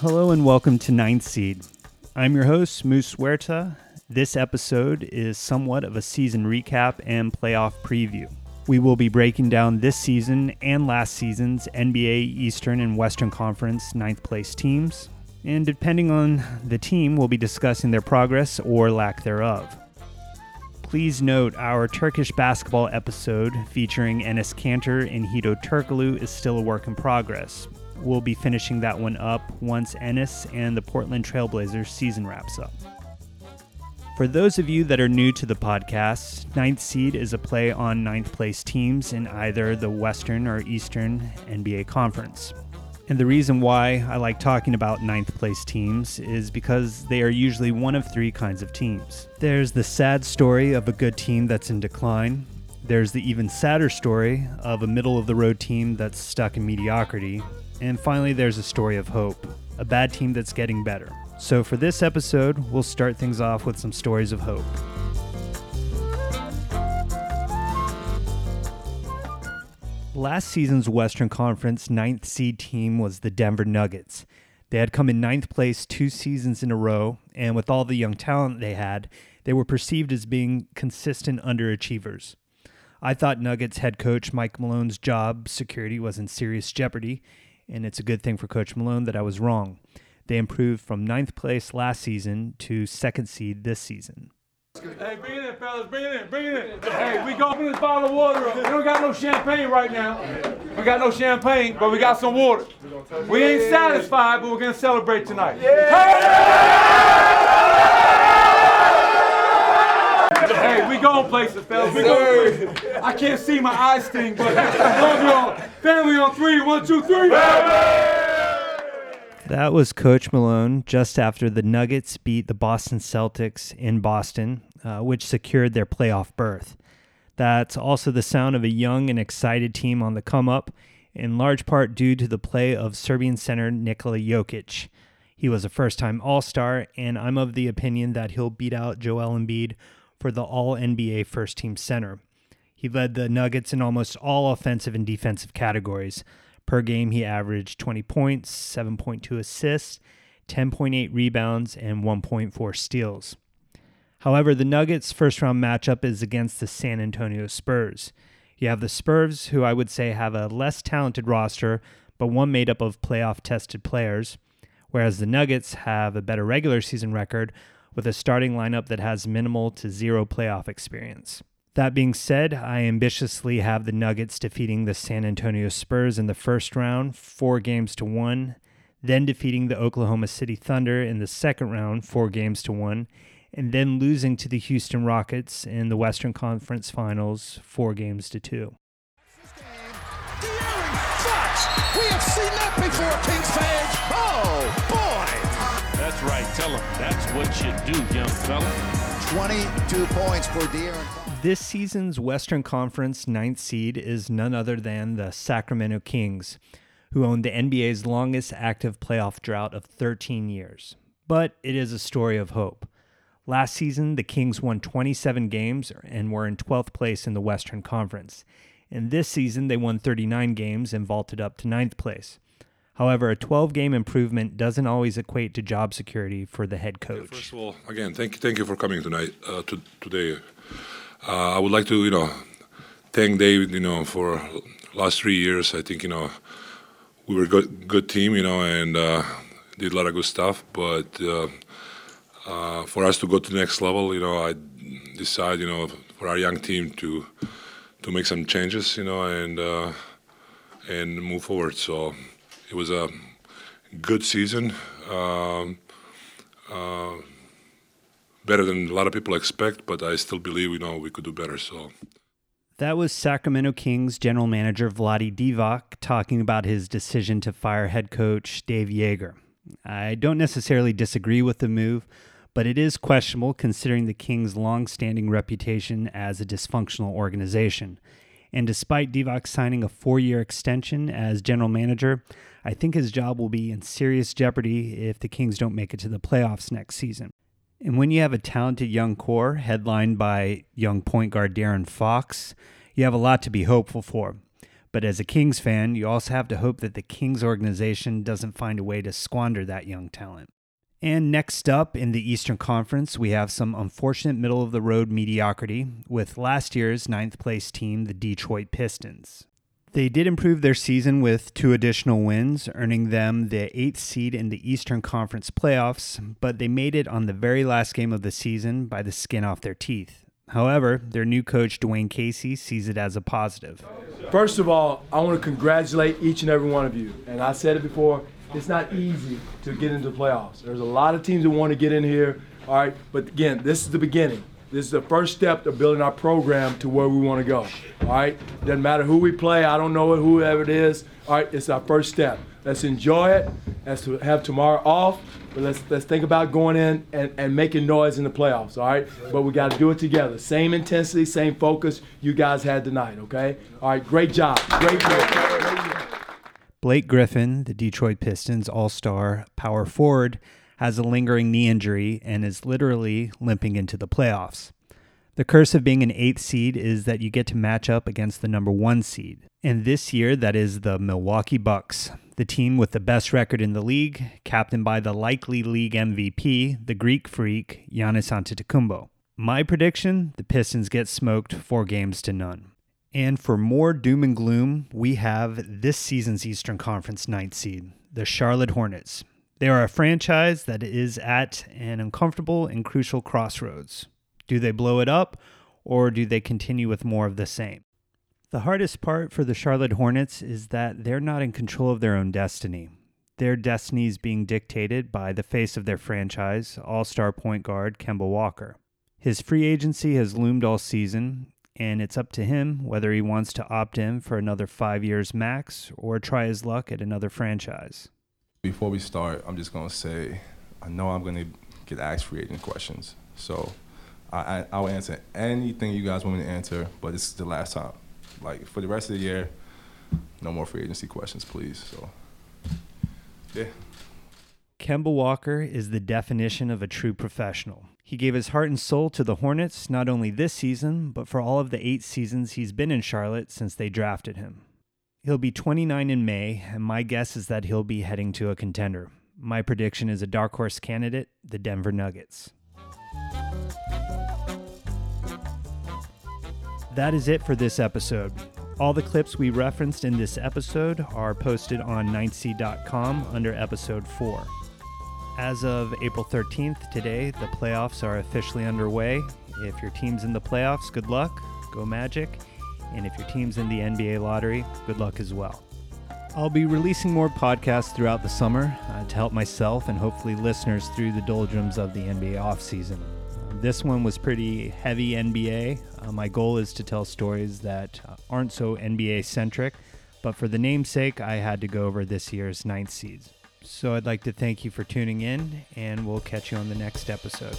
Hello and welcome to Ninth Seed. I'm your host, Moose Huerta. This episode is somewhat of a season recap and playoff preview. We will be breaking down this season and last season's NBA Eastern and Western Conference ninth place teams, and depending on the team, we'll be discussing their progress or lack thereof. Please note our Turkish basketball episode featuring Enes Kanter and Hedo Turkoglu is still a work in progress. We'll be finishing that one up once Enes and the Portland Trailblazers season wraps up. For those of you that are new to the podcast, Ninth Seed is a play on ninth place teams in either the Western or Eastern NBA Conference. And the reason why I like talking about ninth place teams is because they are usually one of three kinds of teams. There's the sad story of a good team that's in decline. There's the even sadder story of a middle of the road team that's stuck in mediocrity. And finally, there's a story of hope, a bad team that's getting better. So, for this episode, we'll start things off with some stories of hope. Last season's Western Conference ninth seed team was the Denver Nuggets. They had come in ninth place two seasons in a row, and with all the young talent they had, they were perceived as being consistent underachievers. I thought Nuggets head coach Mike Malone's job security was in serious jeopardy, and it's a good thing for Coach Malone that I was wrong. They improved from ninth place last season to second seed this season. Hey, bring it in, fellas. Bring it in. Bring it in. Hey, we go open this bottle of water up. We don't got no champagne right now. We got no champagne, but we got some water. We ain't satisfied, but we're gonna celebrate tonight. Hey, we going places, fellas. We going places. I can't see my eyes sting, but family on, family on three. One, two, three. That was Coach Malone just after the Nuggets beat the Boston Celtics in Boston, uh, which secured their playoff berth. That's also the sound of a young and excited team on the come up, in large part due to the play of Serbian center Nikola Jokic. He was a first time All Star, and I'm of the opinion that he'll beat out Joel Embiid for the All NBA first team center. He led the Nuggets in almost all offensive and defensive categories. Per game, he averaged 20 points, 7.2 assists, 10.8 rebounds, and 1.4 steals. However, the Nuggets' first round matchup is against the San Antonio Spurs. You have the Spurs, who I would say have a less talented roster, but one made up of playoff tested players, whereas the Nuggets have a better regular season record with a starting lineup that has minimal to zero playoff experience. That being said, I ambitiously have the Nuggets defeating the San Antonio Spurs in the first round, four games to one, then defeating the Oklahoma City Thunder in the second round, four games to one, and then losing to the Houston Rockets in the Western Conference Finals, four games to two. We have seen that before, Kings fans. Oh, boy. That's right. Tell them that's what you do, young fella. 22 points for De'Aaron This season's Western Conference ninth seed is none other than the Sacramento Kings, who own the NBA's longest active playoff drought of 13 years. But it is a story of hope. Last season, the Kings won 27 games and were in 12th place in the Western Conference. And this season, they won 39 games and vaulted up to ninth place. However, a 12 game improvement doesn't always equate to job security for the head coach. First of all, again, thank thank you for coming tonight uh, to, today. Uh, I would like to, you know, thank David, you know, for last three years. I think, you know, we were a good, good team, you know, and uh, did a lot of good stuff. But uh, uh, for us to go to the next level, you know, I decided, you know, for our young team to to make some changes, you know, and uh, and move forward. So it was a good season. Um, uh, better than a lot of people expect, but I still believe you know we could do better. So That was Sacramento Kings general manager Vlade Divac talking about his decision to fire head coach Dave Joerger. I don't necessarily disagree with the move, but it is questionable considering the Kings' long-standing reputation as a dysfunctional organization. And despite Divac signing a four-year extension as general manager, I think his job will be in serious jeopardy if the Kings don't make it to the playoffs next season. And when you have a talented young core headlined by young point guard De'Aaron Fox, you have a lot to be hopeful for. But as a Kings fan, you also have to hope that the Kings organization doesn't find a way to squander that young talent. And next up in the Eastern Conference, we have some unfortunate middle of the road mediocrity with last year's ninth place team, the Detroit Pistons. They did improve their season with two additional wins, earning them the eighth seed in the Eastern Conference playoffs, but they made it on the very last game of the season by the skin off their teeth. However, their new coach, Dwane Casey, sees it as a positive. First of all, I want to congratulate each and every one of you. And I said it before, it's not easy to get into the playoffs. There's a lot of teams that want to get in here, all right? But again, this is the beginning. This is the first step to building our program to where we want to go, all right? Doesn't matter who we play, I don't know whoever it is, all right? It's our first step. Let's enjoy it. Let's have tomorrow off, but let's let's think about going in and, and making noise in the playoffs, all right? But we got to do it together. Same intensity, same focus you guys had tonight, okay? All right, great job. Great work. Blake Griffin, the Detroit Pistons all star power forward, has a lingering knee injury and is literally limping into the playoffs. The curse of being an eighth seed is that you get to match up against the number one seed. And this year, that is the Milwaukee Bucks, the team with the best record in the league, captained by the likely league MVP, the Greek freak, Giannis Antetokounmpo. My prediction the Pistons get smoked four games to none. And for more doom and gloom, we have this season's Eastern Conference ninth seed, the Charlotte Hornets. They are a franchise that is at an uncomfortable and crucial crossroads. Do they blow it up, or do they continue with more of the same? The hardest part for the Charlotte Hornets is that they're not in control of their own destiny. Their destiny is being dictated by the face of their franchise, all star point guard Kemba Walker. His free agency has loomed all season, and it's up to him whether he wants to opt in for another five years max or try his luck at another franchise. Before we start, I'm just gonna say, I know I'm gonna get asked free agent questions, so I, I I'll answer anything you guys want me to answer, but this is the last time. Like for the rest of the year, no more free agency questions, please. So, yeah. Kemba Walker is the definition of a true professional. He gave his heart and soul to the Hornets not only this season, but for all of the eight seasons he's been in Charlotte since they drafted him. He'll be 29 in May, and my guess is that he'll be heading to a contender. My prediction is a dark horse candidate, the Denver Nuggets. That is it for this episode. All the clips we referenced in this episode are posted on 9c.com under episode 4. As of April 13th, today, the playoffs are officially underway. If your team's in the playoffs, good luck. Go Magic. And if your team's in the NBA lottery, good luck as well. I'll be releasing more podcasts throughout the summer uh, to help myself and hopefully listeners through the doldrums of the NBA offseason. This one was pretty heavy NBA. Uh, my goal is to tell stories that aren't so NBA centric, but for the namesake, I had to go over this year's ninth seeds. So I'd like to thank you for tuning in, and we'll catch you on the next episode.